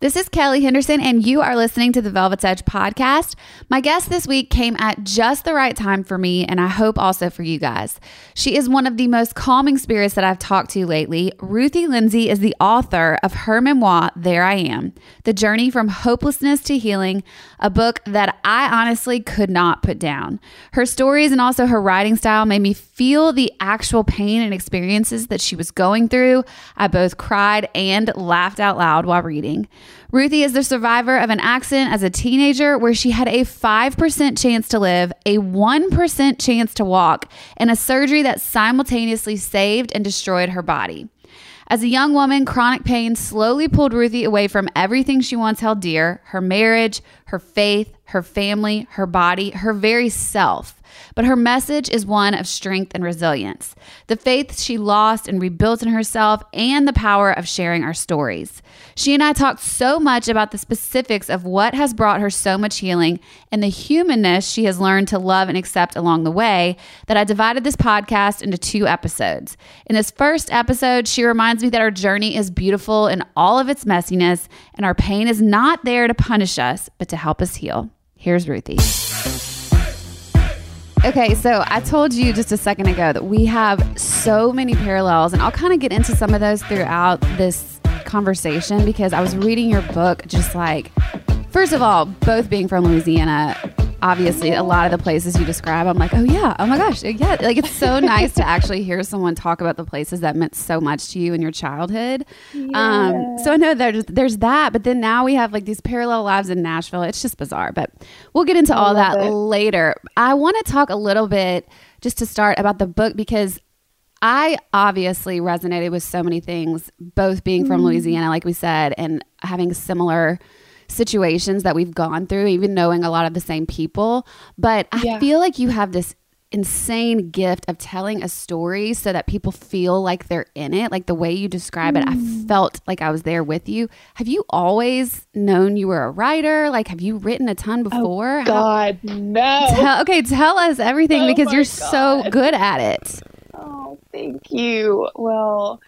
This is Kelly Henderson, and you are listening to the Velvet's Edge podcast. My guest this week came at just the right time for me, and I hope also for you guys. She is one of the most calming spirits that I've talked to lately. Ruthie Lindsay is the author of her memoir, There I Am The Journey from Hopelessness to Healing, a book that I honestly could not put down. Her stories and also her writing style made me feel the actual pain and experiences that she was going through. I both cried and laughed out loud while reading. Ruthie is the survivor of an accident as a teenager where she had a 5% chance to live, a 1% chance to walk, and a surgery that simultaneously saved and destroyed her body. As a young woman, chronic pain slowly pulled Ruthie away from everything she once held dear her marriage, her faith, her family, her body, her very self. But her message is one of strength and resilience, the faith she lost and rebuilt in herself, and the power of sharing our stories. She and I talked so much about the specifics of what has brought her so much healing and the humanness she has learned to love and accept along the way that I divided this podcast into two episodes. In this first episode, she reminds me that our journey is beautiful in all of its messiness, and our pain is not there to punish us, but to help us heal. Here's Ruthie. Okay, so I told you just a second ago that we have so many parallels, and I'll kind of get into some of those throughout this conversation because I was reading your book, just like, first of all, both being from Louisiana, obviously, a lot of the places you describe, I'm like, oh yeah, oh my gosh, yeah. Like, it's so nice to actually hear someone talk about the places that meant so much to you in your childhood. Um, so I know there's, there's that, but then now we have like these parallel lives in Nashville. It's just bizarre, but we'll get into all that it. later. I want to talk a little bit just to start about the book because I obviously resonated with so many things, both being from Louisiana, like we said, and having similar situations that we've gone through, even knowing a lot of the same people. But I Yeah. feel like you have this insane gift of telling a story so that people feel like they're in it like the way you describe it i mm. felt like i was there with you have you always known you were a writer like have you written a ton oh, before How- God, no. tell, okay tell us everything Oh because you're so good at it Oh, thank you. Well,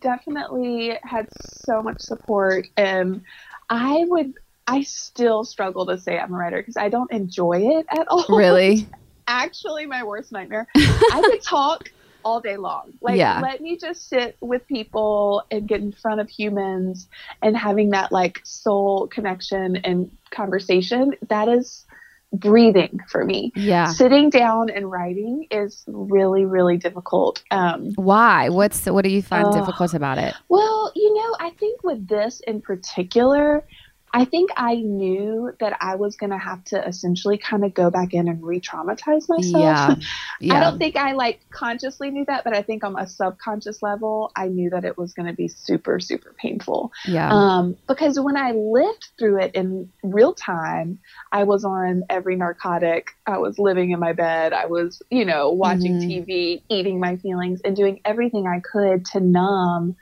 definitely had so much support, and I would, I still struggle to say I'm a writer because I don't enjoy it at all. really Actually, my worst nightmare. I could talk all day long. Like, Yeah. let me just sit with people and get in front of humans and having that like soul connection and conversation. That is breathing for me. yeah Sitting down and writing is really, really difficult. Um, why what's what do you find Ugh. difficult about it well, you know, I think with this in particular, I think I knew that I was going to have to essentially kind of go back in and re traumatize myself. yeah yeah I don't think I like consciously knew that, but I think on a subconscious level, I knew that it was going to be super, super painful. yeah Um, because when I lived through it in real time, I was on every narcotic. I was living in my bed. I was, you know, watching Mhm. TV, eating my feelings, and doing everything I could to numb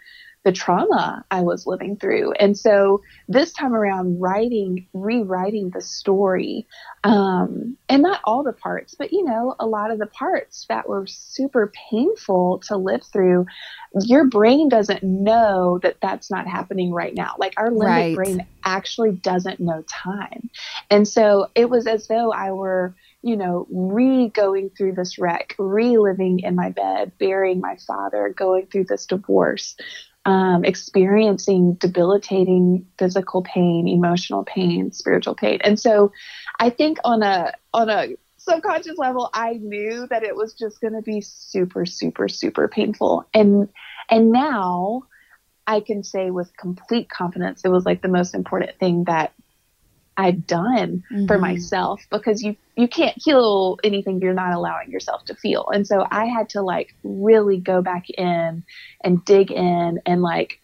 the trauma I was living through. And so this time around, writing, rewriting the story, um, and not all the parts, but you know, a lot of the parts that were super painful to live through, your brain doesn't know that that's not happening right now. Like our limbic Right. brain actually doesn't know time. And so it was as though I were you know, re going through this wreck, reliving in my bed, burying my father, going through this divorce, um, experiencing debilitating physical pain, emotional pain, spiritual pain. And so I think on a on a subconscious level, I knew that it was just gonna be super, super, super painful. And and now I can say with complete confidence it was like the most important thing that I've done for Mhm. myself because you you can't heal anything you're not allowing yourself to feel. And so I had to like really go back in and dig in and like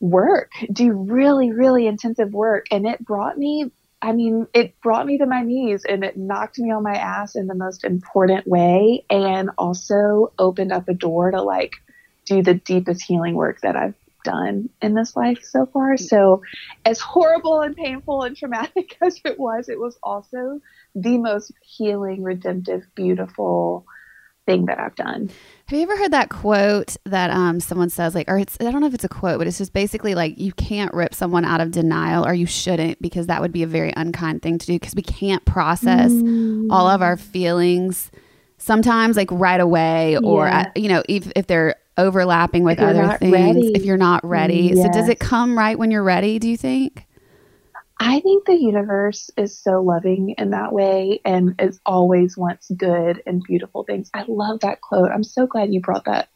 work, do really really intensive work and it brought me I mean, it brought me to my knees and it knocked me on my ass in the most important way and also opened up a door to like do the deepest healing work that I've done in this life so far. So, as horrible and painful and traumatic as it was, it was also the most healing, redemptive, beautiful thing that I've done. Have you ever heard that quote that um, someone says, like, or it's, I don't know if it's a quote, but it's just basically like, you can't rip someone out of denial, or you shouldn't, because that would be a very unkind thing to do, because we can't process all of our feelings sometimes, like right away, or, Yeah. uh, you know, if, if they're overlapping with other things, ready. if you're not ready. Mm, so, does it come right when you're ready, do you think? I think the universe is so loving in that way and is always wants good and beautiful things. I love that quote. I'm so glad you brought that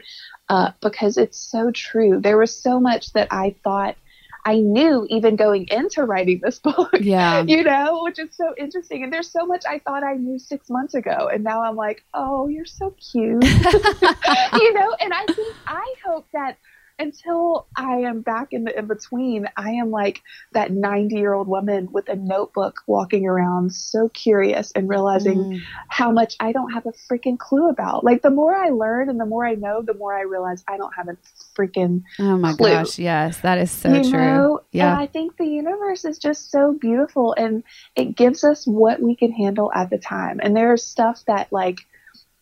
up because it's so true. There was so much that I thought I knew even going into writing this book. Yeah. You know, which is so interesting. And there's so much I thought I knew six months ago. And now I'm like, oh, you're so cute. you know, and I think, I hope that until I am back in the in between, I am like that 90 year old woman with a notebook walking around, so curious and realizing Mm. how much I don't have a freaking clue about. Like, the more I learn and the more I know, the more I realize I don't have a freaking Oh my clue. gosh. Yes. That is so you true. know? Yeah. And I think the universe is just so beautiful and it gives us what we can handle at the time. And there's stuff that like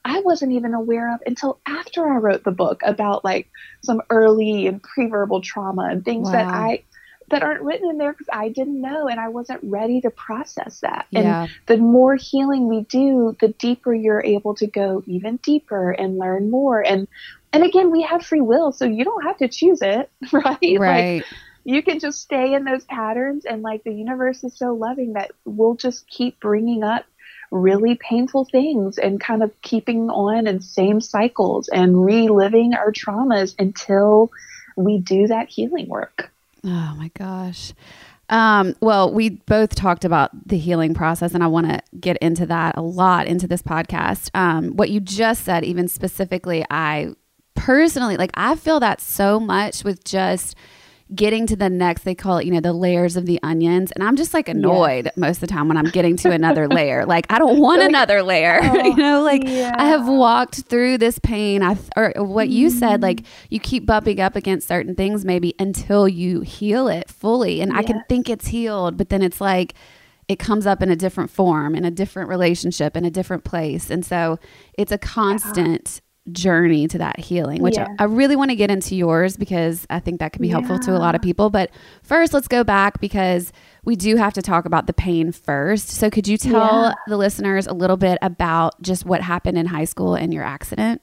I wasn't even aware of until after I wrote the book about like some early and pre-verbal trauma and things that I that aren't written in there because I didn't know and I wasn't ready to process that. Yeah. And the more healing we do, the deeper you're able to go even deeper and learn more. And and again, we have free will, so you don't have to choose it, right? Like, Right. you can just stay in those patterns and like the universe is so loving that we'll just keep bringing up really painful things and kind of keeping on in same cycles and reliving our traumas until we do that healing work Oh my gosh. Um, well, we both talked about the healing process, and I want to get into that a lot into this podcast. Um, what you just said, even specifically, I personally like, I feel that so much with just getting to the next, they call it, you know, the layers of the onions. And I'm just like annoyed most of the time when I'm getting to another layer. Like, I don't want another layer. you oh, know, like I have walked through this pain. I, or what you said, like mm-hmm. you keep bumping up against certain things maybe until you heal it fully. And I can think it's healed, but then it's like, it comes up in a different form, in a different relationship, in a different place. And so it's a uh-huh. constant journey to that healing, which Yeah. I, I really want to get into yours because I think that could be helpful to a lot of people. But first, let's go back because we do have to talk about the pain first. So, could you tell Yeah. the listeners a little bit about just what happened in high school and your accident?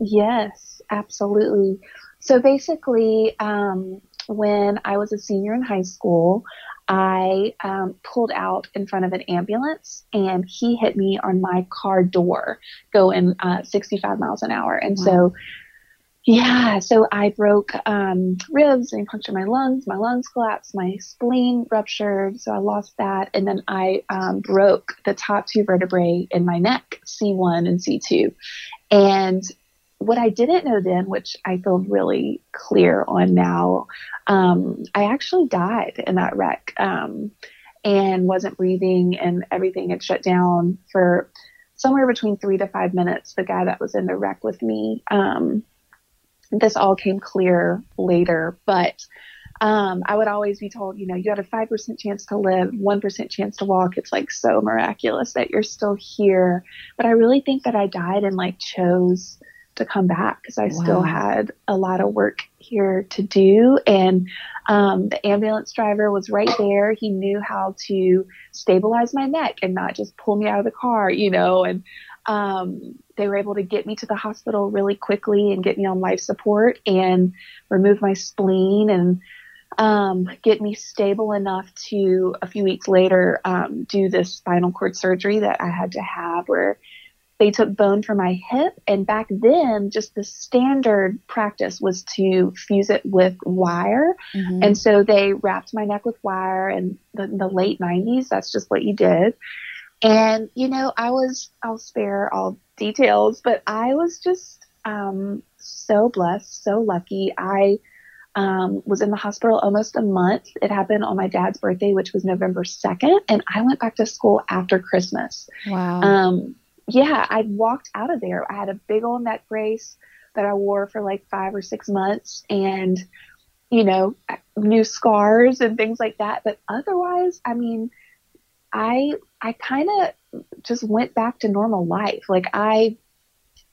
Yes, absolutely. So basically, um, when I was a senior in high school, I um, pulled out in front of an ambulance and he hit me on my car door going uh, 65 miles an hour. And so, yeah, so I broke um, ribs and punctured my lungs. My lungs collapsed. My spleen ruptured. So I lost that. And then I um, broke the top two vertebrae in my neck, C1 and C2. And what I didn't know then, which I feel really clear on now, um, I actually died in that wreck um, and wasn't breathing, and everything had shut down for somewhere between three to five minutes. The guy that was in the wreck with me, um, this all came clear later, but um, I would always be told, you know, you had a 5% chance to live, 1% chance to walk. It's like so miraculous that you're still here. But I really think that I died and like chose to come back because I wow. still had a lot of work here to do. And um, the ambulance driver was right there. He knew how to stabilize my neck and not just pull me out of the car, you know, and um, they were able to get me to the hospital really quickly and get me on life support and remove my spleen and um, get me stable enough to a few weeks later um, do this spinal cord surgery that I had to have where they took bone from my hip and back then just the standard practice was to fuse it with wire mm-hmm. and so they wrapped my neck with wire and the, the late 90s that's just what you did and you know i was i'll spare all details but i was just um, so blessed so lucky i um, was in the hospital almost a month. It happened on my dad's birthday, which was November 2nd, and I went back to school after Christmas. Wow. Um, yeah, I walked out of there. I had a big old neck brace that I wore for like five or six months and, you know, new scars and things like that. But otherwise, I mean, I, I kind of just went back to normal life. Like I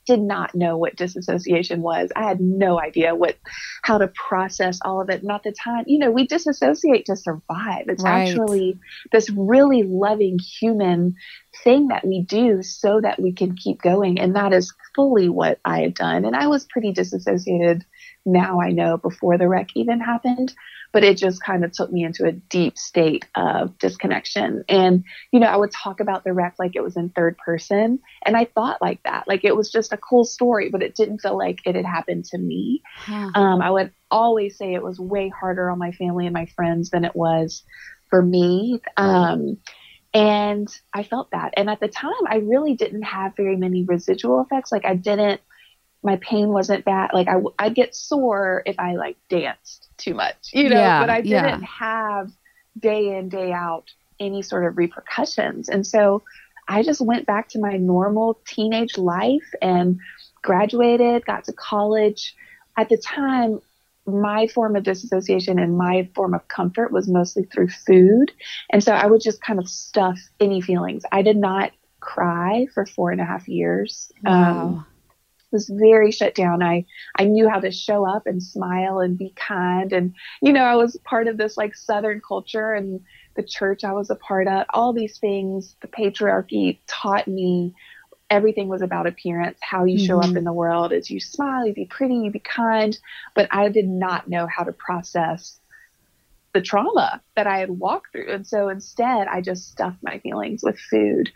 did not know what disassociation was. I had no idea what how to process all of it. Not the time, you know, we disassociate to survive. It's right. actually this really loving human thing that we do so that we can keep going. And that is fully what I had done. And I was pretty disassociated now I know before the wreck even happened but it just kind of took me into a deep state of disconnection. And, you know, I would talk about the wreck like it was in third person. And I thought like that, like it was just a cool story, but it didn't feel like it had happened to me. Hmm. Um, I would always say it was way harder on my family and my friends than it was for me. Um, and I felt that. And at the time, I really didn't have very many residual effects. Like I didn't my pain wasn't bad. Like I, I'd get sore if I like danced too much, you know, yeah, but I didn't yeah. have day in, day out any sort of repercussions. And so I just went back to my normal teenage life and graduated, got to college. At the time, my form of disassociation and my form of comfort was mostly through food. And so I would just kind of stuff any feelings. I did not cry for four and a half years. Wow. Um, was very shut down. I I knew how to show up and smile and be kind and you know I was part of this like southern culture and the church I was a part of. All these things the patriarchy taught me everything was about appearance, how you show mm-hmm. up in the world is you smile, you be pretty, you be kind, but I did not know how to process the trauma that I had walked through. And so instead, I just stuffed my feelings with food.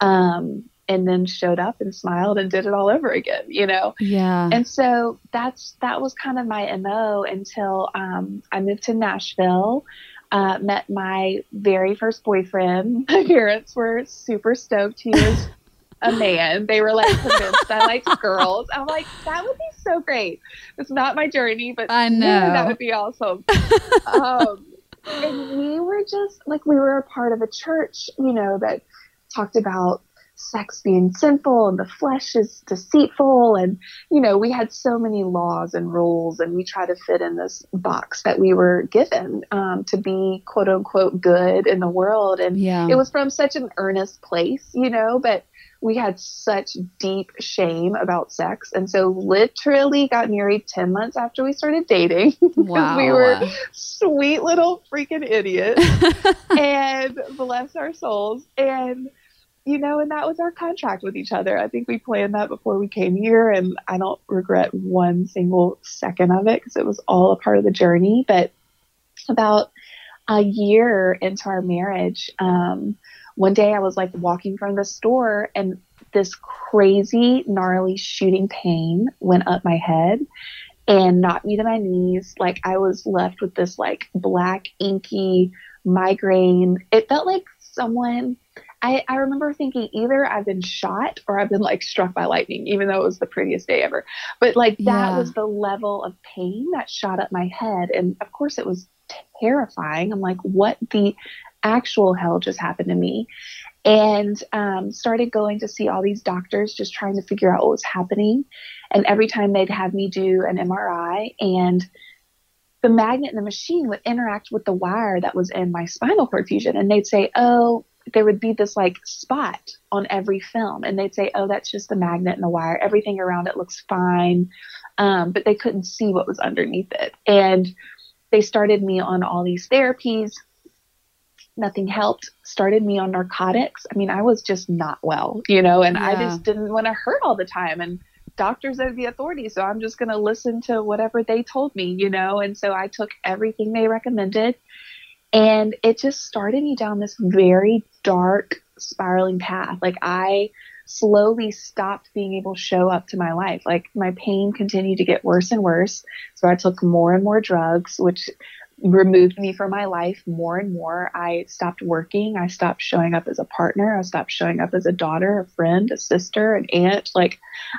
Um, and then showed up and smiled and did it all over again, you know? Yeah. And so that's, that was kind of my MO until um, I moved to Nashville, uh, met my very first boyfriend. My parents were super stoked. He was a man. They were like convinced I liked girls. I'm like, that would be so great. It's not my journey, but I know man, that would be awesome. um, and we were just like, we were a part of a church, you know, that talked about sex being sinful and the flesh is deceitful and you know we had so many laws and rules and we try to fit in this box that we were given um, to be quote unquote good in the world and yeah. it was from such an earnest place you know but we had such deep shame about sex and so literally got married 10 months after we started dating because wow. we were sweet little freaking idiots and bless our souls and you know, and that was our contract with each other. I think we planned that before we came here, and I don't regret one single second of it because it was all a part of the journey. But about a year into our marriage, um, one day I was like walking from the store, and this crazy, gnarly shooting pain went up my head and knocked me to my knees. Like I was left with this like black, inky migraine. It felt like someone I, I remember thinking either I've been shot or I've been like struck by lightning, even though it was the prettiest day ever. But like that Yeah. was the level of pain that shot up my head. And of course, it was terrifying. I'm like, what the actual hell just happened to me? And um, started going to see all these doctors, just trying to figure out what was happening. And every time they'd have me do an MRI, and the magnet in the machine would interact with the wire that was in my spinal cord fusion. And they'd say, oh, there would be this like spot on every film. And they'd say, oh, that's just the magnet and the wire. Everything around it looks fine. Um, but they couldn't see what was underneath it. And they started me on all these therapies. Nothing helped. Started me on narcotics. I mean, I was just not well, you know, and I just didn't want to hurt all the time. And doctors are the authority, so I'm just going to listen to whatever they told me, you know. And so I took everything they recommended, and it just started me down this very dark spiraling path. Like I slowly stopped being able to show up to my life. Like my pain continued to get worse and worse. So I took more and more drugs, which removed me from my life more and more. I stopped working. I stopped showing up as a partner. I stopped showing up as a daughter, a friend, a sister, an aunt. Like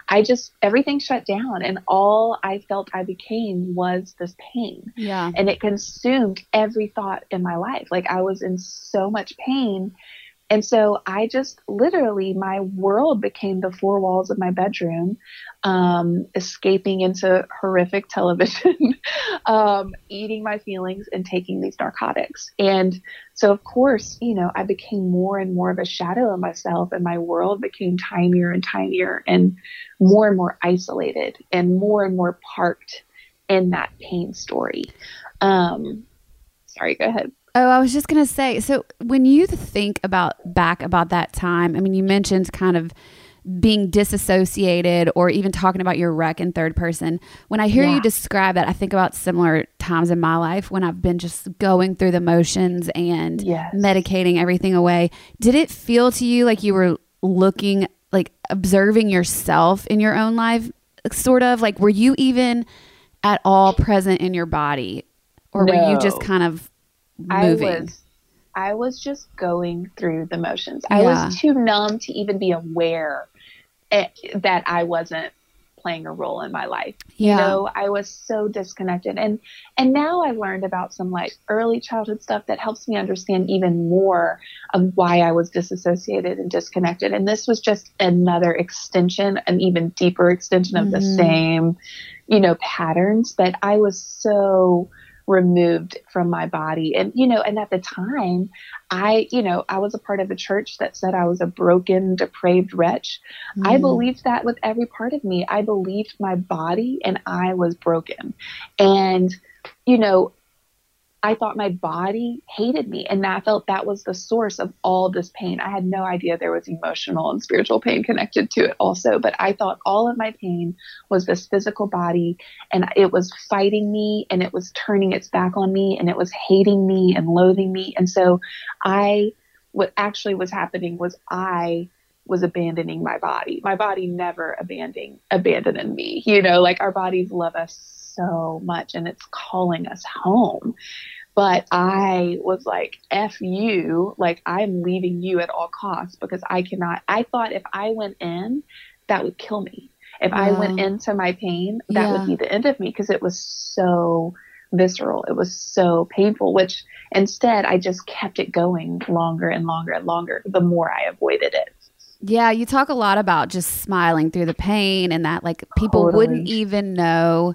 I just, everything shut down. And all I felt I became was this pain Yeah. and it consumed every thought in my life. Like I was in so much pain. And so I just literally, my world became the four walls of my bedroom, um, escaping into horrific television, um, eating my feelings, and taking these narcotics. And so, of course, you know, I became more and more of a shadow of myself, and my world became tinier and tinier, and more and more isolated, and more and more parked in that pain story. Um, sorry, go ahead. Oh, I was just going to say so when you think about back about that time, I mean, you mentioned kind of being disassociated or even talking about your wreck in third person. When I hear Yeah. you describe that, I think about similar times in my life when I've been just going through the motions and Yes. medicating everything away. Did it feel to you like you were looking, like observing yourself in your own life, sort of? Like, were you even at all present in your body? Or were you just kind of moving? I was I was just going through the motions. I was too numb to even be aware eh, that I wasn't playing a role in my life. Yeah. You know, I was so disconnected. And and now I've learned about some like early childhood stuff that helps me understand even more of why I was disassociated and disconnected. And this was just another extension, an even deeper extension of the Mhm. same, you know, patterns that I was so removed from my body. And, you know, and at the time, I, you know, I was a part of a church that said I was a broken, depraved wretch. I Mm. believed that with every part of me. I believed my body and I was broken. And, you know, I thought my body hated me. And I felt that was the source of all this pain. I had no idea there was emotional and spiritual pain connected to it also. But I thought all of my pain was this physical body and it was fighting me and it was turning its back on me and it was hating me and loathing me. And so I, what actually was happening was I was abandoning my body. My body never abandoning abandoning me. You know, like our bodies love us so much and it's calling us home. But I was like, F you, like I'm leaving you at all costs because I cannot I thought if I went in, that would kill me. If I went into my pain, that Yeah. would be the end of me because it was so visceral. It was so painful, which instead I just kept it going longer and longer and longer the more I avoided it. Yeah, you talk a lot about just smiling through the pain and that like people wouldn't even know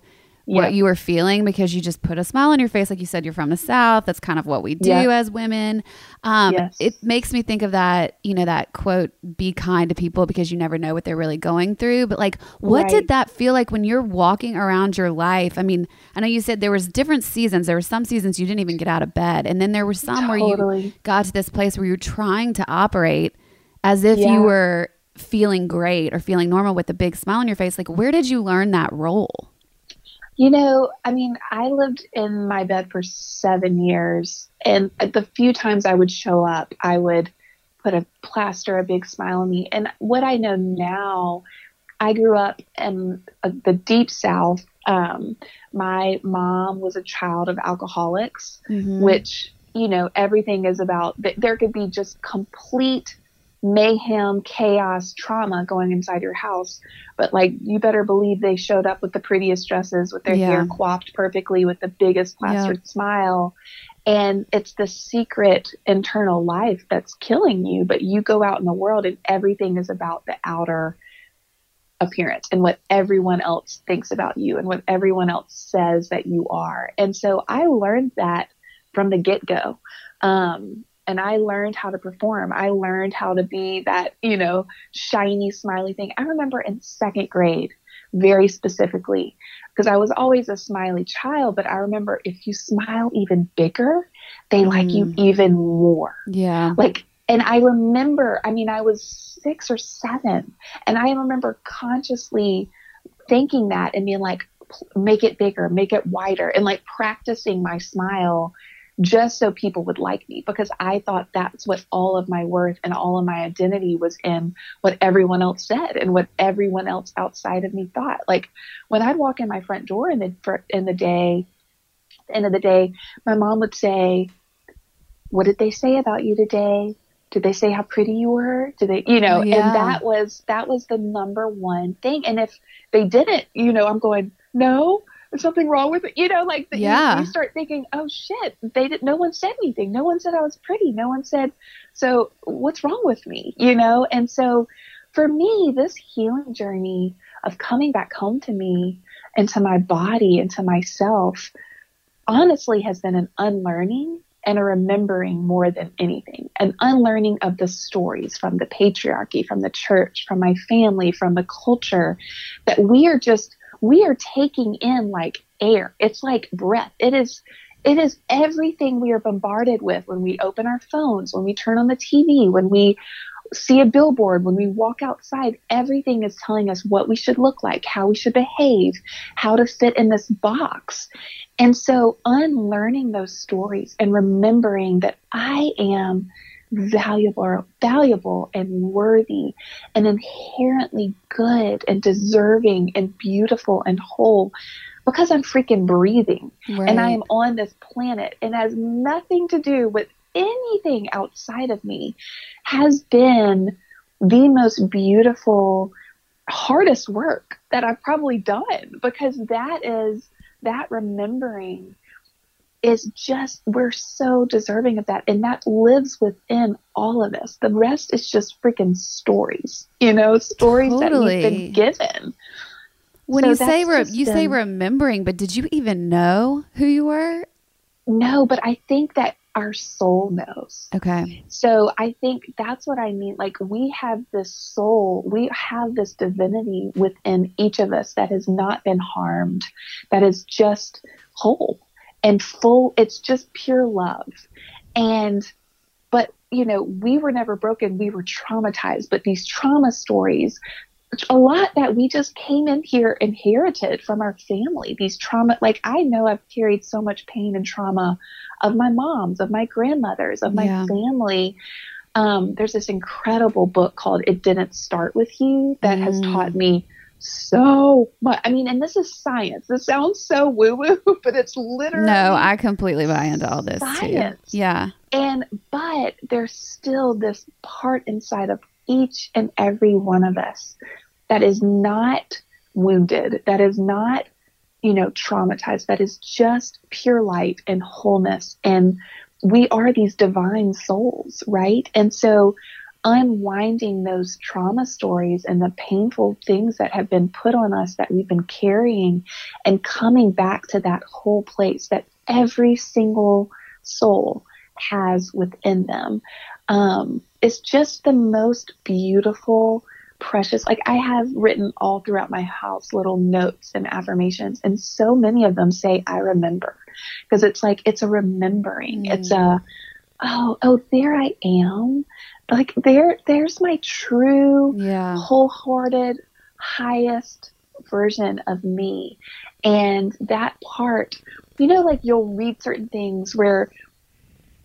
what you were feeling because you just put a smile on your face like you said you're from the south. That's kind of what we do as women. Um Yes. it makes me think of that you know that quote be kind to people because you never know what they're really going through. But like what did that feel like when you're walking around your life? I mean i know you said there was different seasons. There were some seasons you didn't even get out of bed. And then there were some where you got to this place where you're trying to operate as if Yeah. you were feeling great or feeling normal with a big smile on your face. Like where did you learn that role You know, I mean, I lived in my bed for seven years, and the few times I would show up, I would put a plaster, a big smile on me. And what I know now, I grew up in uh, the deep South. Um, my mom was a child of alcoholics, Mm-hmm. which, you know, everything is about, th- there could be just complete mayhem, chaos, trauma going inside your house. But like, you better believe they showed up with the prettiest dresses, with their Yeah. hair coiffed perfectly, with the biggest plastered smile. And it's the secret internal life that's killing you. But you go out in the world and everything is about the outer appearance and what everyone else thinks about you and what everyone else says that you are. And so I learned that from the get go. Um, and I learned how to perform. I learned how to be that, you know, shiny, smiley thing. I remember in second grade, very specifically, because I was always a smiley child, but I remember if you smile even bigger, they like you mm. even more Yeah. like and i remember i mean i was six or seven and i remember consciously thinking that and being like make it bigger make it wider and like practicing my smile just so people would like me because i thought that's what all of my worth and all of my identity was in what everyone else said and what everyone else outside of me thought like when i'd walk in my front door in the in the day end of the day my mom would say what did they say about you today? Did they say how pretty you were? Did they, you know, Yeah. and that was, that was the number one thing. And if they didn't, you know, I'm going, no, there's something wrong with it. You know, like the, you- Yeah. you, start thinking, oh shit, they didn't, no one said anything. No one said I was pretty. No one said, so what's wrong with me? You know? And so for me, this healing journey of coming back home to me and to my body and to myself honestly has been an unlearning and a remembering more than anything. An unlearning of the stories from the patriarchy, from the church, from my family, from the culture that we are just, we are taking in like air. It's like breath. It is. It is everything we are bombarded with when we open our phones, when we turn on the TV, when we see a billboard, when we walk outside, everything is telling us what we should look like, how we should behave, how to fit in this box. And so unlearning those stories and remembering that I am valuable, valuable and worthy and inherently good and deserving and beautiful and whole because I'm freaking breathing Right. and I am on this planet and has nothing to do with anything outside of me has been the most beautiful hardest work that I've probably done because that is that remembering is just we're so deserving of that and that lives within all of us the rest is just freaking stories you know stories that Totally. we've been given when So you say re- you say been- remembering, but did you even know who you were? no but i think that our soul knows Okay. So I think that's what I mean. Like we have this soul, we have this divinity within each of us that has not been harmed, that is just whole and full. It's just pure love. And, but, you know, we were never broken. We were traumatized. But these trauma stories, a lot that we just came in here inherited from our family. These trauma, like I know I've carried so much pain and trauma of my moms, of my grandmothers, of my Yeah. family. Um, there's this incredible book called It Didn't Start With You that has Mm. taught me so much. I mean, and this is science. This sounds so woo woo, but it's literally No, I completely buy into all this Science. too. Yeah. and but there's still this part inside of each and every one of us that is not wounded, that is not, you know, traumatized, that is just pure light and wholeness. And we are these divine souls, right? And so unwinding those trauma stories and the painful things that have been put on us that we've been carrying and coming back to that whole place that every single soul has within them um, is just the most beautiful, precious. Like I have written all throughout my house little notes and affirmations, and so many of them say, I remember. Because it's like, it's a remembering. It's a, oh, oh, there I am. Like there, there's my true Yeah. wholehearted, highest version of me. And that part, you know, like you'll read certain things where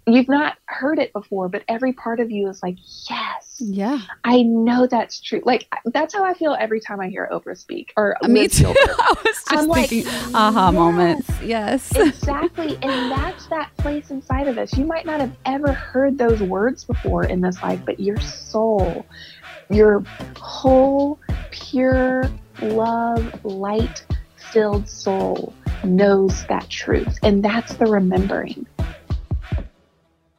you've not heard it before, but every part of you is like, yes, Yeah. I know that's true. Like that's how I feel every time I hear Oprah speak or Me too. I was just I'm like, aha yes. moments. Yes. exactly. And that's that place inside of us. You might not have ever heard those words before in this life, but your soul, your whole, pure, love, light filled soul knows that truth. And that's the remembering.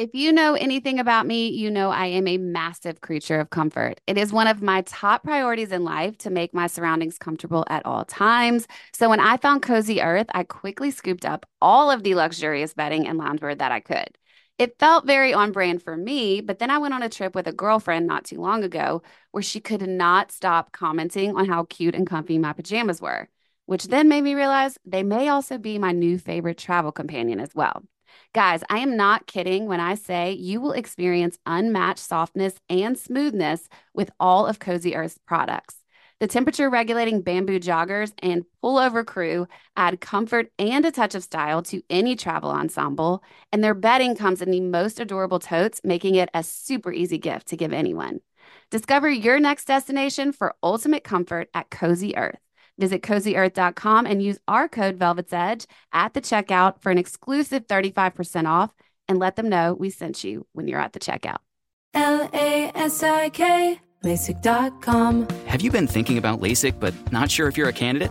If you know anything about me, you know I am a massive creature of comfort. It is one of my top priorities in life to make my surroundings comfortable at all times. So when I found Cozy Earth, I quickly scooped up all of the luxurious bedding and loungewear that I could. It felt very on brand for me, but then I went on a trip with a girlfriend not too long ago where she could not stop commenting on how cute and comfy my pajamas were, which then made me realize they may also be my new favorite travel companion as well. Guys, I am not kidding when I say you will experience unmatched softness and smoothness with all of Cozy Earth's products. The temperature regulating bamboo joggers and pullover crew add comfort and a touch of style to any travel ensemble, and their bedding comes in the most adorable totes, making it a super easy gift to give anyone. Discover your next destination for ultimate comfort at Cozy Earth. Visit cozyearth.com and use our code Velvet's Edge at the checkout for an exclusive 35% off and let them know we sent you when you're at the checkout. L A S I K, LASIK.com. Have you been thinking about LASIK but not sure if you're a candidate?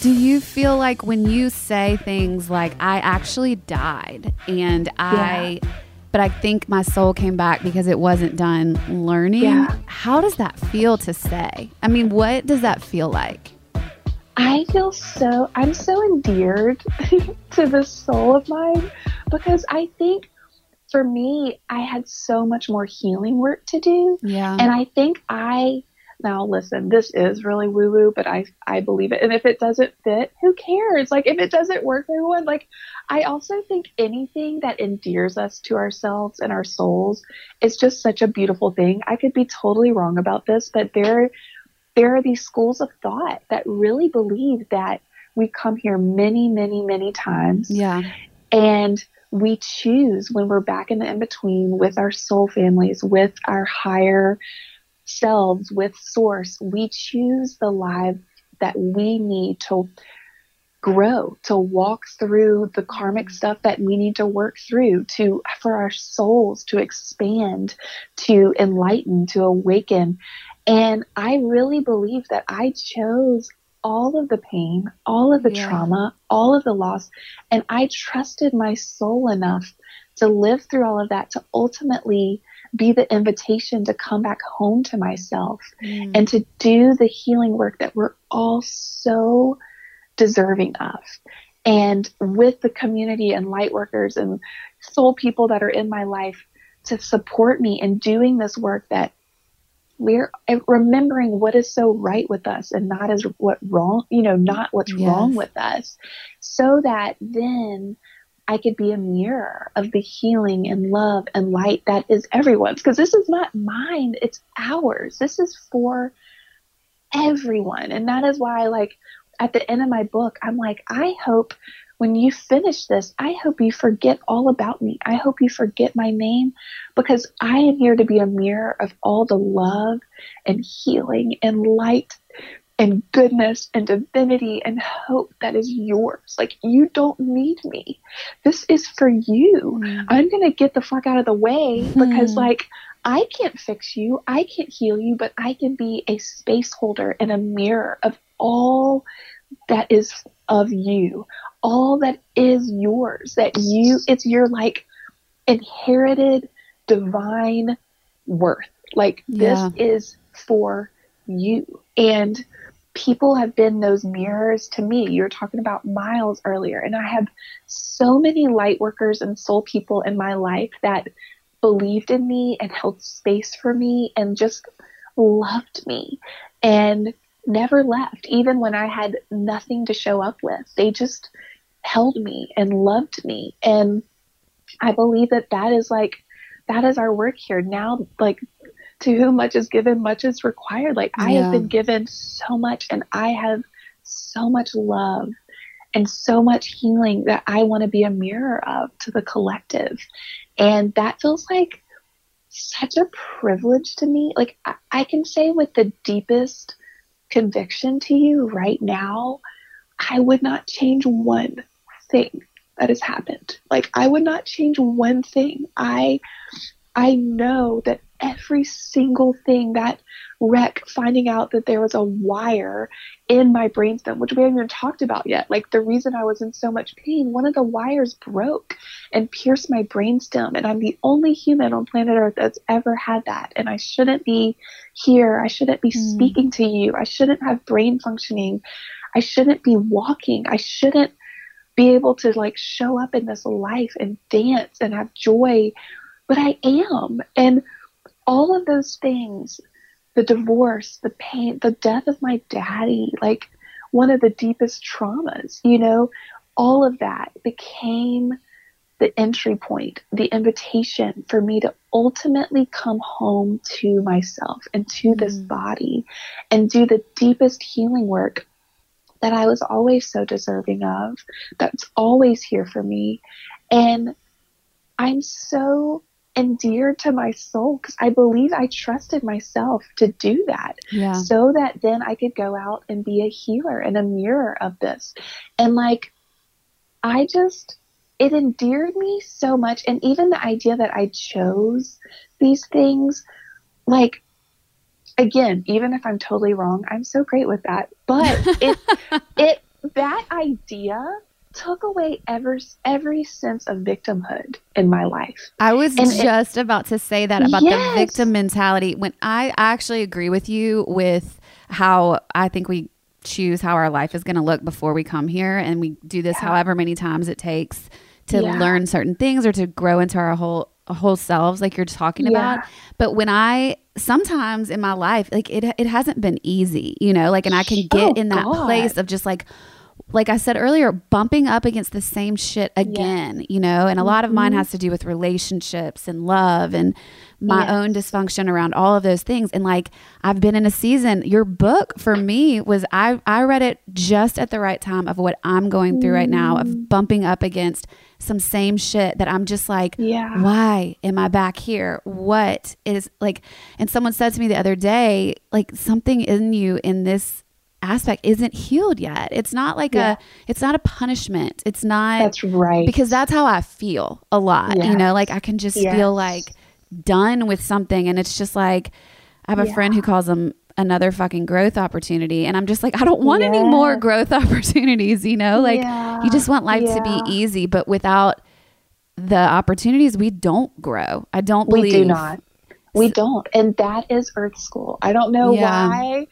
Do you feel like when you say things like, I actually died and I, but I think my soul came back because it wasn't done learning? Yeah. How does that feel to say? I mean, what does that feel like? I feel so, I'm so endeared to this soul of mine because I think for me, I had so much more healing work to do. Yeah. And I think I, now listen, this is really woo woo, but I, I believe it. And if it doesn't fit, who cares? Like if it doesn't work for everyone, like I also think anything that endears us to ourselves and our souls is just such a beautiful thing. I could be totally wrong about this, but there, there are these schools of thought that really believe that we come here many, many, many times. yeah. And we choose when we're back in the in between with our soul families, with our higher selves, with Source, we choose the life that we need to grow, to walk through the karmic mm-hmm. stuff that we need to work through, to for our souls to expand, to enlighten, to awaken. And I really believe that I chose all of the pain, all of the Yeah. trauma, all of the loss, and I trusted my soul enough to live through all of that to ultimately be the invitation to come back home to myself Mm. and to do the healing work that we're all so deserving of. And with the community and light workers and soul people that are in my life to support me in doing this work that we're remembering what is so right with us and not as what wrong, you know, not what's Yes. wrong with us, so that then I could be a mirror of the healing and love and light that is everyone's. Because this is not mine, it's ours. This is for everyone. And that is why, like, at the end of my book, I'm like, I hope when you finish this, I hope you forget all about me. I hope you forget my name because I am here to be a mirror of all the love and healing and light and goodness and divinity and hope that is yours. Like, you don't need me. This is for you. I'm going to get the fuck out of the way because, Mhm. like, I can't fix you, I can't heal you, but I can be a space holder and a mirror of all that is of you, all that is yours, that you, it's your like inherited divine worth. Like Yeah. this is for you. And people have been those mirrors to me. You were talking about miles earlier, and I have so many light workers and soul people in my life that believed in me and held space for me and just loved me and never left, even when I had nothing to show up with. They just held me and loved me. And I believe that that is like, that is our work here. Now, like, to whom much is given, much is required. Like, I Yeah. have been given so much and I have so much love and so much healing that I want to be a mirror of to the collective. And that feels like such a privilege to me. Like, I, I can say with the deepest conviction to you right now, I would not change one thing that has happened. Like, I would not change one thing. I, I know that every single thing that wreck finding out that there was a wire in my brainstem, which we haven't even talked about yet. Like the reason I was in so much pain, one of the wires broke and pierced my brainstem, and I'm the only human on planet Earth that's ever had that. And I shouldn't be here. I shouldn't be hmm. speaking to you. I shouldn't have brain functioning. I shouldn't be walking. I shouldn't be able to like show up in this life and dance and have joy, but I am. And all of those things the divorce, the pain, the death of my daddy, like one of the deepest traumas, you know, all of that became the entry point, the invitation for me to ultimately come home to myself and to mm-hmm. this body and do the deepest healing work that I was always so deserving of, that's always here for me. And I'm so endeared to my soul because I believe I trusted myself to do that Yeah. so that then I could go out and be a healer and a mirror of this. And like, I just, it endeared me so much. And even the idea that I chose these things, like, again, even if I'm totally wrong, I'm so great with that. But it, it, that idea took away ever, every sense of victimhood in my life. I was And it- just about to say that about the victim mentality. When I actually agree with you with how I think we choose how our life is going to look before we come here, and we do this however many times it takes to Yeah. learn certain things or to grow into our whole whole selves, like you're talking Yeah. about. But when I sometimes in my life, like it it hasn't been easy, you know, like, and I can get Oh, in that God. place of just like like I said earlier, bumping up against the same shit again, you know, and a lot of mine Mm-hmm. has to do with relationships and love and my Yes. own dysfunction around all of those things. And like I've been in a season, your book for me was I I read it just at the right time of what I'm going through right now Mm. of bumping up against some same shit that I'm just like, Yeah. why am I back here? What is like and someone said to me the other day, like something in you in this aspect isn't healed yet. It's not like Yeah. a it's not a punishment. It's not That's right. because that's how I feel a lot. You know, like I can just Yes. feel like done with something and it's just like I have a Yeah. friend who calls them another fucking growth opportunity and I'm just like I don't want any more growth opportunities, you know? Like you just want life to be easy, but without the opportunities we don't grow. I don't believe We do not. We don't. And that is Earth School. I don't know Yeah. why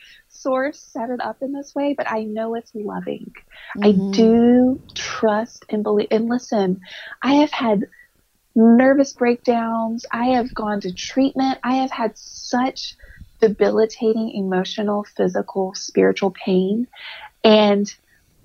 Source set it up in this way, but I know it's loving. Mhm. I do trust and believe. And listen, I have had nervous breakdowns. I have gone to treatment. I have had such debilitating emotional, physical, spiritual pain. And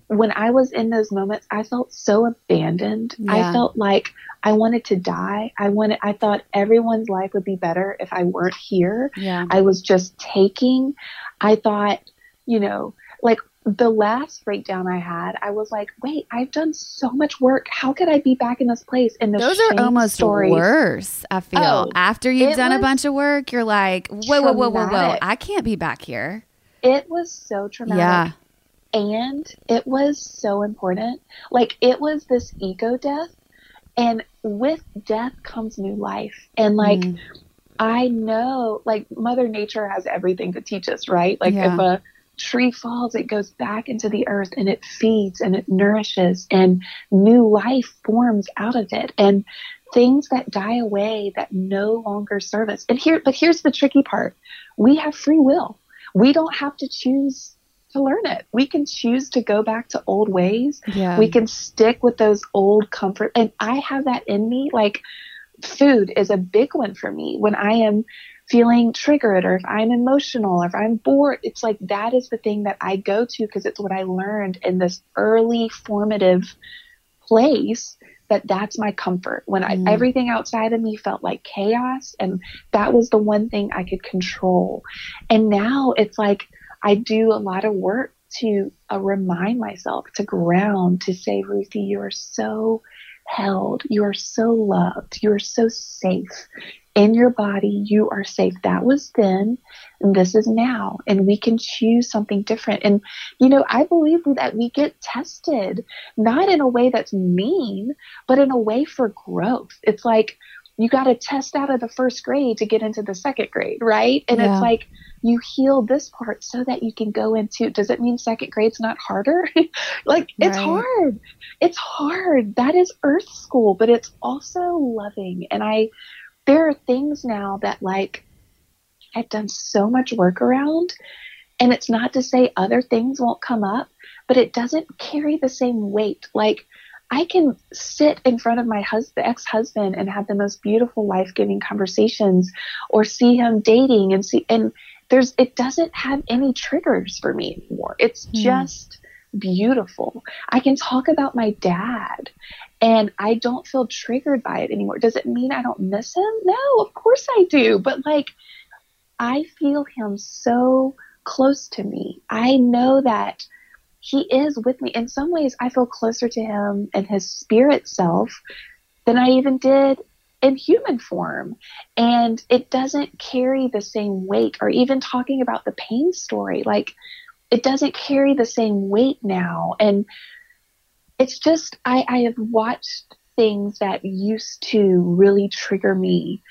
when I was in those moments, I felt so abandoned. Yeah. I felt like I wanted to die. I wanted I thought everyone's life would be better if I weren't here. Yeah. I was just taking. I thought, you know, like the last breakdown I had, I was like, wait, I've done so much work. How could I be back in this place? And the Those are almost stories, worse, I feel. Oh, After you've done a bunch of work, you're like, whoa, whoa, whoa, whoa, whoa. I can't be back here. It was so traumatic. Yeah. And it was so important. Like it was this ego death, and with death comes new life. And like Mm. I know, like, Mother Nature has everything to teach us, right? Like, Yeah. if a tree falls, it goes back into the earth and it feeds and it nourishes, and new life forms out of it. And things that die away that no longer serve us. And here, but here's the tricky part we have free will. We don't have to choose to learn it. We can choose to go back to old ways. Yeah. We can stick with those old comfort. And I have that in me. Like food is a big one for me when I am feeling triggered or if I'm emotional or if I'm bored. It's like that is the thing that I go to because it's what I learned in this early formative place that that's my comfort when I, Mm. everything outside of me felt like chaos and that was the one thing I could control. And now it's like I do a lot of work to uh, remind myself to ground, to say, Ruthie, you are so held. You are so loved. You are so safe in your body. You are safe. That was then, and this is now. And we can choose something different. And, you know, I believe that we get tested, not in a way that's mean, but in a way for growth. It's like, you got to test out of the first grade to get into the second grade, right? And Yeah. it's like you heal this part so that you can go into. Does it mean second grade's not harder? like it's Right. hard. It's hard. That is Earth school, but it's also loving. And I, there are things now that like I've done so much work around, and it's not to say other things won't come up, but it doesn't carry the same weight. Like I can sit in front of my husband, ex-husband, and have the most beautiful, life-giving conversations, or see him dating and see, and there's, it doesn't have any triggers for me anymore. It's Hmm. just beautiful. I can talk about my dad, and I don't feel triggered by it anymore. Does it mean I don't miss him? No, of course I do. But like, I feel him so close to me. I know that he is with me. In some ways, I feel closer to him and his spirit self than I even did in human form. And it doesn't carry the same weight, or even talking about the pain story, like it doesn't carry the same weight now. And it's just, I, I have watched things that used to really trigger me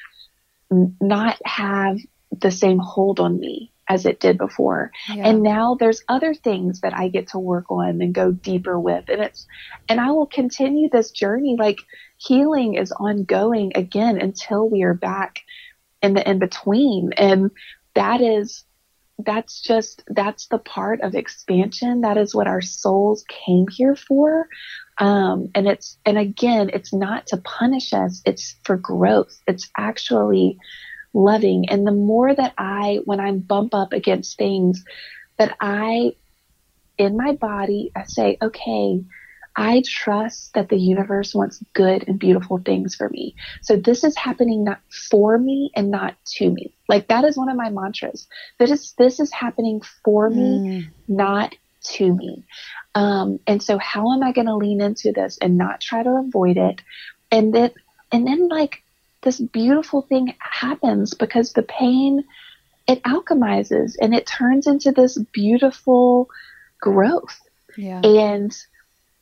not have the same hold on me as it did before. Yeah. And now there's other things that I get to work on and go deeper with. And it's, and I will continue this journey. Like healing is ongoing again until we are back in the in between. And that is, that's just, that's the part of expansion. That is what our souls came here for. Um, and it's, and again, it's not to punish us. It's for growth. It's actually, loving. And the more that I, when I bump up against things, that I, in my body, I say, okay, I trust that the universe wants good and beautiful things for me. So this is happening not for me and not to me. Like that is one of my mantras. This is this is happening for me, Mm. not to me. Um, and so how am I going to lean into this and not try to avoid it? And then, and then like this beautiful thing happens because the pain, it alchemizes and it turns into this beautiful growth. Yeah. And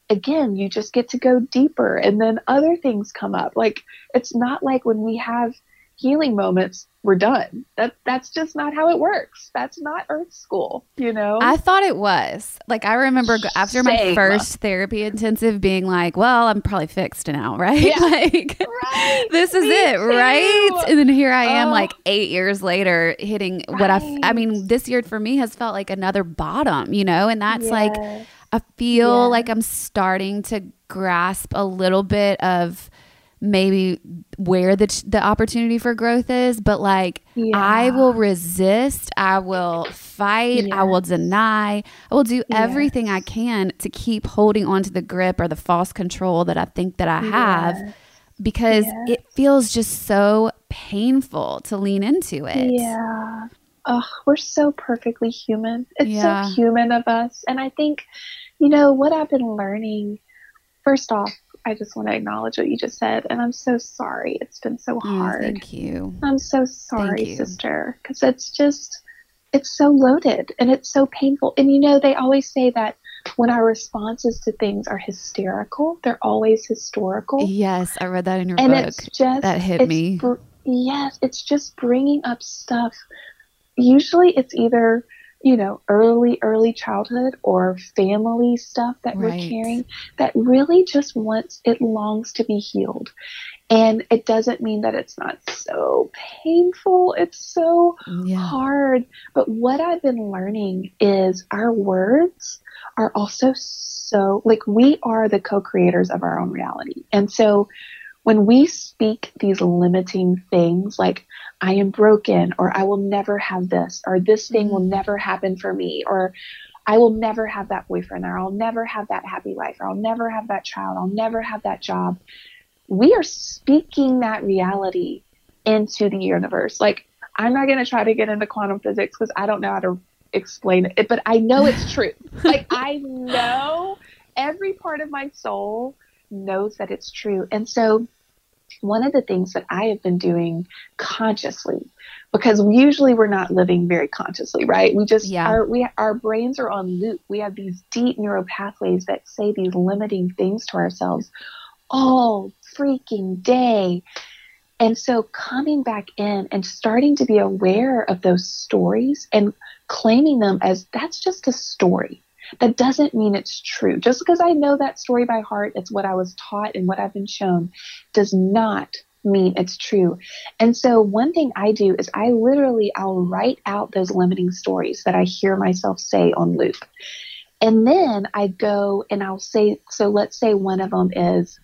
again, you just get to go deeper and then other things come up. Like it's not like when we have healing moments, we're done. That that's just not how it works. That's not earth school, you know? I thought it was. Like I remember after my Same. first therapy intensive being like, well, I'm probably fixed now, right? Yeah. like Right. this is Me it, right? And then here I am Oh. like 8 years later hitting what I. I mean, this year for me has felt like another bottom, you know? And that's like I feel Yeah. like I'm starting to grasp a little bit of maybe where the the opportunity for growth is, but like I will resist, I will fight, I will deny, I will do everything I can to keep holding on to the grip or the false control that I think that I have because it feels just so painful to lean into it. Yeah. Oh, we're so perfectly human. It's Yeah. so human of us. And I think, you know, what I've been learning, first off, I just want to acknowledge what you just said. And I'm so sorry. It's been so Mm, hard. thank you. I'm so sorry, sister, because it's just, it's so loaded and it's so painful. And you know, they always say that when our responses to things are hysterical, they're always historical. Yes, I read that in your and book. it's just That hit me. br- Yes, it's just bringing up stuff. Usually it's either, you know, early, early childhood or family stuff that we're carrying that really just wants, it longs to be healed. And it doesn't mean that it's not so painful. It's so Yeah. hard. But what I've been learning is our words are also so, like, we are the co creators of our own reality. And so when we speak these limiting things like, I am broken, or I will never have this, or this thing will mm. never happen for me, or I will never have that boyfriend, or I'll never have that happy life, or I'll never have that child, I'll never have that job. We are speaking that reality into the universe. Like, I'm not going to try to get into quantum physics because I don't know how to explain it, but I know it's true. like, I know every part of my soul knows that it's true. And so, one of the things that I have been doing consciously, because usually we're not living very consciously, right? We just Yeah. our we our brains are on loop. We have these deep neural pathways that say these limiting things to ourselves all freaking day. And so coming back in and starting to be aware of those stories and claiming them as that's just a story. That doesn't mean it's true. Just because I know that story by heart, it's what I was taught and what I've been shown, does not mean it's true. And so one thing I do is I literally I'll write out those limiting stories that I hear myself say on loop. And then I go and I'll say so let's say one of them is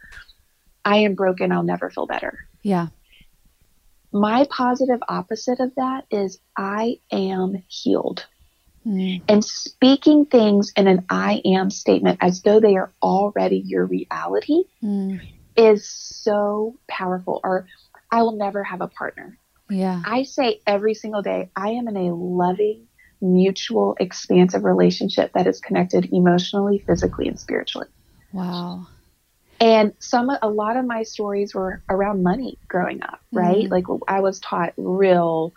I am broken, I'll never feel better. Yeah. My positive opposite of that is I am healed. Mm. And speaking things in an I am statement as though they are already your reality Mm. is so powerful. Or I will never have a partner. Yeah. I say every single day, I am in a loving, mutual, expansive relationship that is connected emotionally, physically, and spiritually. Wow. And some, a lot of my stories were around money growing up, right? Mhm. Like I was taught real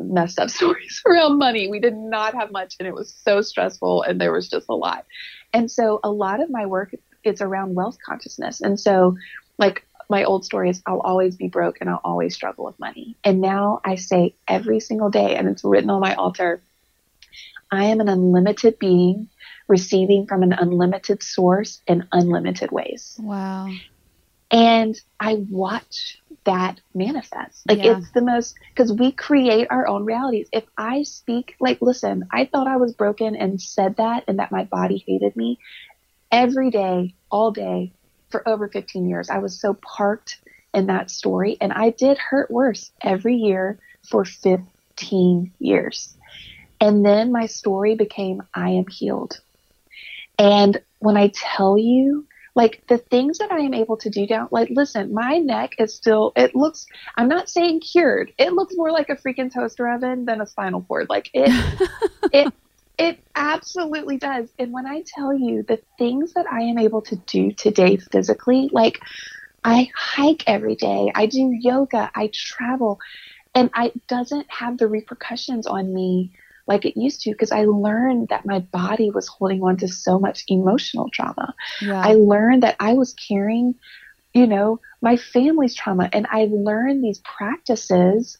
messed up stories around money. We did not have much and it was so stressful and there was just a lot. And so a lot of my work it's around wealth consciousness. And so like my old story is I'll always be broke and I'll always struggle with money. And now I say every single day and it's written on my altar, I am an unlimited being receiving from an unlimited source in unlimited ways. Wow. And I watch that manifest. Like Yeah. it's the most because we create our own realities. If I speak like listen, I thought I was broken and said that and that my body hated me every day, all day for over 15 years. I was so parked in that story and I did hurt worse every year for 15 years. And then my story became I am healed. And when I tell you, like the things that I am able to do now, like listen, my neck is still, it looks, I'm not saying cured. It looks more like a freaking toaster oven than a spinal cord. Like it, it, it absolutely does. And when I tell you the things that I am able to do today physically, like I hike every day, I do yoga, I travel, and I it doesn't have the repercussions on me like it used to because I learned that my body was holding on to so much emotional trauma. Yeah. I learned that I was carrying, you know, my family's trauma. And I learned these practices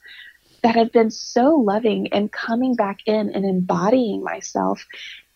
that have been so loving and coming back in and embodying myself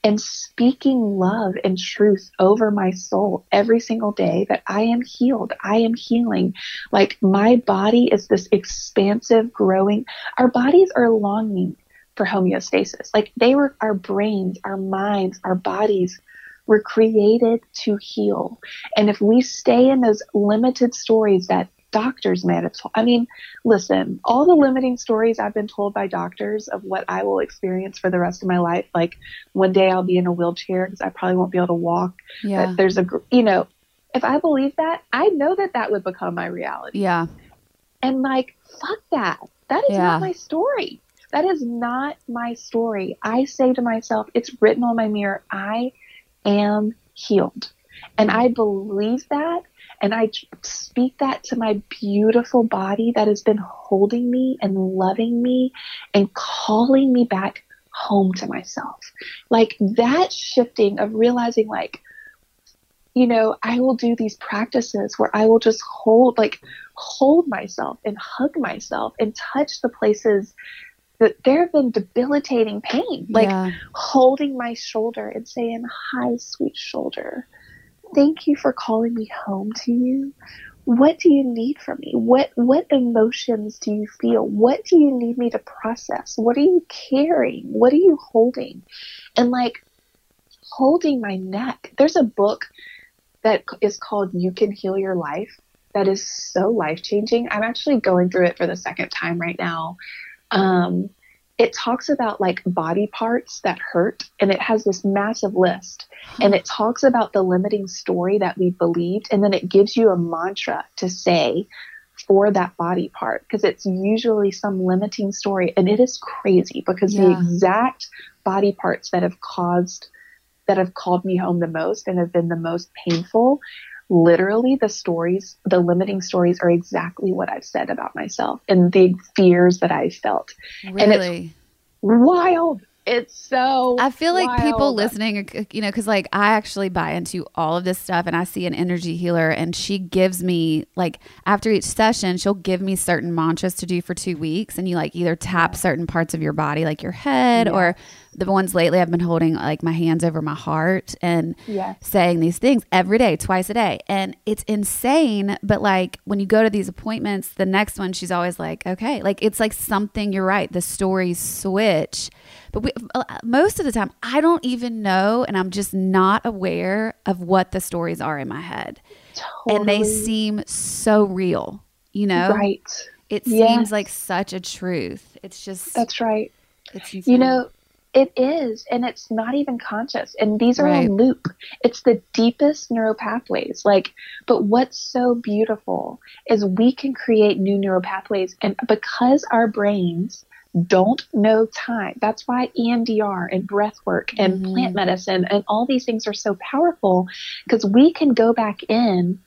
and speaking love and truth over my soul every single day that I am healed. I am healing. Like my body is this expansive, growing. Our bodies are longing for homeostasis. Like they were, our brains, our minds, our bodies were created to heal. And if we stay in those limited stories that doctors may have told, I mean, listen, all the limiting stories I've been told by doctors of what I will experience for the rest of my life, like one day I'll be in a wheelchair because I probably won't be able to walk. yeah. There's a, you know, if I believe that, I know that that would become my reality. Yeah. And like, fuck that. That is Yeah. not my story. That is not my story. I say to myself, it's written on my mirror, I am healed. And I believe that. And I speak that to my beautiful body that has been holding me and loving me and calling me back home to myself. Like that shifting of realizing, like, you know, I will do these practices where I will just hold, like, hold myself and hug myself and touch the places that there have been debilitating pain, like Yeah. holding my shoulder and saying, Hi, sweet shoulder. Thank you for calling me home to you. What do you need from me? What what emotions do you feel? What do you need me to process? What are you carrying? What are you holding? And like holding my neck. There's a book that is called You Can Heal Your Life that is so life changing. I'm actually going through it for the second time right now. Um, it talks about like body parts that hurt, and it has this massive list. And it talks about the limiting story that we believed, and then it gives you a mantra to say for that body part because it's usually some limiting story, and it is crazy because the exact body parts that have caused that have called me home the most and have been the most painful literally the stories the limiting stories are exactly what i've said about myself and the fears that i felt And it's Really? wild it's so I feel like people listening, you know, because like I actually buy into all of this stuff and I see an energy healer and she gives me, like, after each session, she'll give me certain mantras to do for two weeks. And you like either tap certain parts of your body, like your head, or the ones lately I've been holding like my hands over my heart and Yes. saying these things every day, twice a day. And it's insane. But like when you go to these appointments, the next one, she's always like, okay, like it's like something, you're right, the stories switch. But we, uh, most of the time, I don't even know, and I'm just not aware of what the stories are in my head. And they seem so real, you know? right It Yes. seems like such a truth. It's just, that's right it's you know it is and it's not even conscious and these are Right. on loop it's the deepest neural pathways like but what's so beautiful is we can create new neural pathways and because our brains don't know time that's why emdr and breath work and Mhm. plant medicine and all these things are so powerful because we can go back in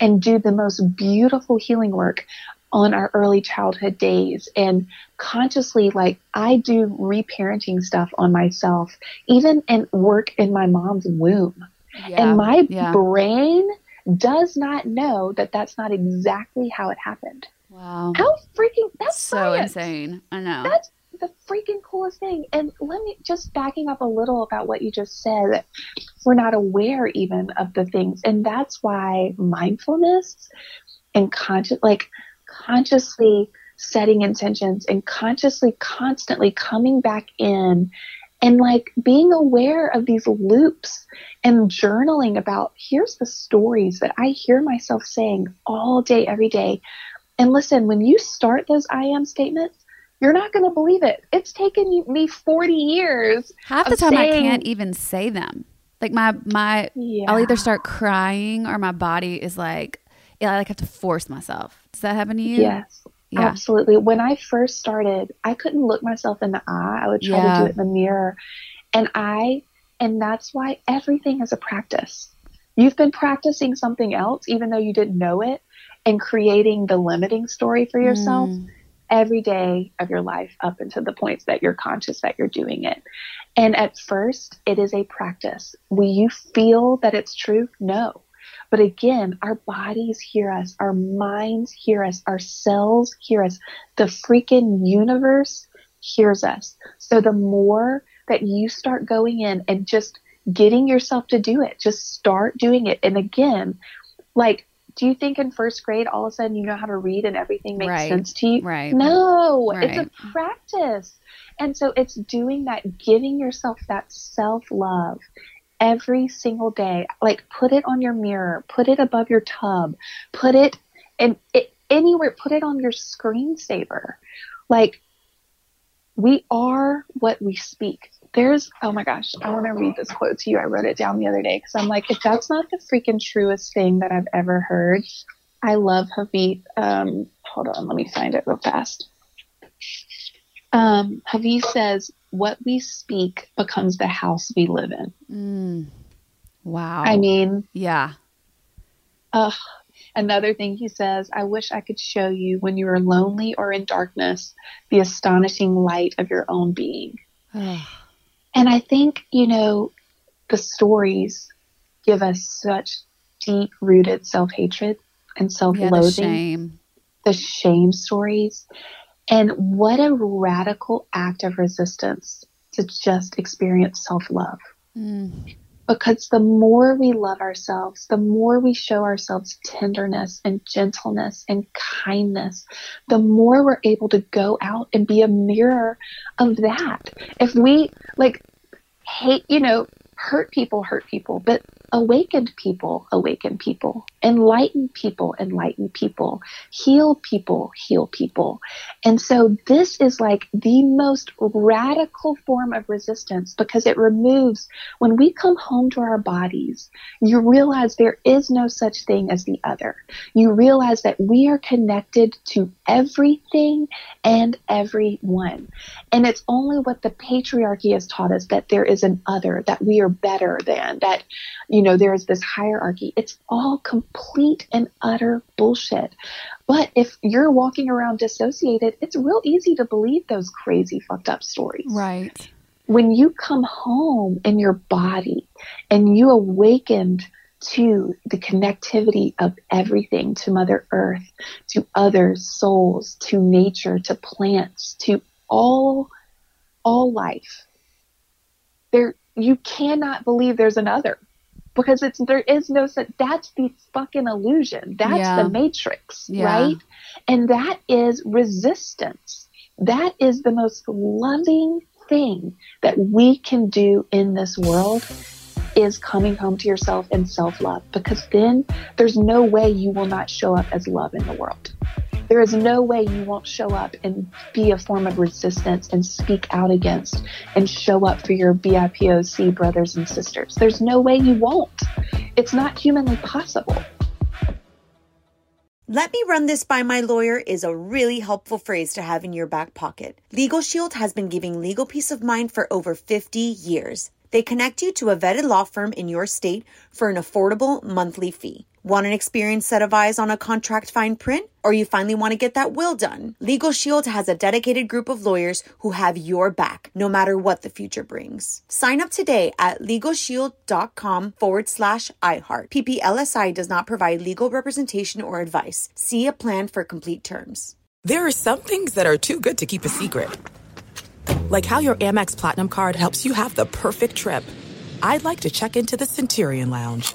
and do the most beautiful healing work on our early childhood days and consciously like I do reparenting stuff on myself even in work in my mom's womb Yeah. and my yeah. brain does not know that that's not exactly how it happened wow. how freaking that's so science. insane. I know. that's the freaking coolest thing and let me just backing up a little about what you just said we're not aware even of the things and that's why mindfulness and conscious like consciously setting intentions and consciously constantly coming back in and like being aware of these loops and journaling about here's the stories that I hear myself saying all day every day and listen when you start those I am statements you're not going to believe it it's taken me 40 years Half the time I can't even say them. Like my my yeah I'll either start crying or my body is like yeah, I like have to force myself. Does that happen to you? yes Yeah. Absolutely. When I first started, I couldn't look myself in the eye. I would try Yeah. to do it in the mirror. And I, and that's why everything is a practice. You've been practicing something else, even though you didn't know it, and creating the limiting story for yourself Mm. every day of your life up until the points that you're conscious that you're doing it. And at first, it is a practice. Will you feel that it's true? No. But again, our bodies hear us, our minds hear us, our cells hear us, the freaking universe hears us. So the more that you start going in and just getting yourself to do it, just start doing it. And again, like, do you think in first grade all of a sudden you know how to read and everything makes Right. sense to you? Right. No, it's a practice. And so it's doing that, giving yourself that self love every single day. Like put it on your mirror, put it above your tub, put it in it, anywhere, put it on your screensaver. Like we are what we speak. There's, oh my gosh, I want to read this quote to you. I wrote it down the other day because I'm like, if that's not the freaking truest thing that I've ever heard, I love Hafiz. Um, hold on, let me find it real fast. Um, Hafiz says, "What we speak becomes the house we live in." Mm. Wow. I mean, yeah. ugh. Another thing he says, "I wish I could show you when you are lonely or in darkness the astonishing light of your own being." And I think, you know, the stories give us such deep rooted self hatred and self Yeah, the loathing, shame. the shame stories. And what a radical act of resistance to just experience self love. Mm. Because the more we love ourselves, the more we show ourselves tenderness and gentleness and kindness, the more we're able to go out and be a mirror of that. If we like hate, you know, hurt people, hurt people, but awakened people, awaken people, enlightened people, enlighten people, heal people, heal people. And so this is like the most radical form of resistance because it removes, when we come home to our bodies, you realize there is no such thing as the other. You realize that we are connected to everything and everyone. And it's only what the patriarchy has taught us that there is an other, that we are better than, that, you know, there is this hierarchy. It's all complete and utter bullshit. But if you're walking around dissociated, it's real easy to believe those crazy, fucked up stories Right. when you come home in your body and you awakened to the connectivity of everything to mother earth to other souls to nature to plants to all all life there you cannot believe there's another because it's there is no such that's the fucking illusion that's Yeah. the matrix Yeah. right and that is resistance that is the most loving thing that we can do in this world is coming home to yourself and self-love because then there's no way you will not show up as love in the world there is no way you won't show up and be a form of resistance and speak out against and show up for your BIPOC brothers and sisters. There's no way you won't. It's not humanly possible. Let me run this by my lawyer is a really helpful phrase to have in your back pocket. Legal Shield has been giving legal peace of mind for over 50 years. They connect you to a vetted law firm in your state for an affordable monthly fee. Want an experienced set of eyes on a contract fine print? Or you finally want to get that will done? Legal Shield has a dedicated group of lawyers who have your back, no matter what the future brings. Sign up today at LegalShield.com forward slash iHeart. PPLSI does not provide legal representation or advice. See a plan for complete terms. There are some things that are too good to keep a secret. Like how your Amex Platinum card helps you have the perfect trip. I'd like to check into the Centurion Lounge.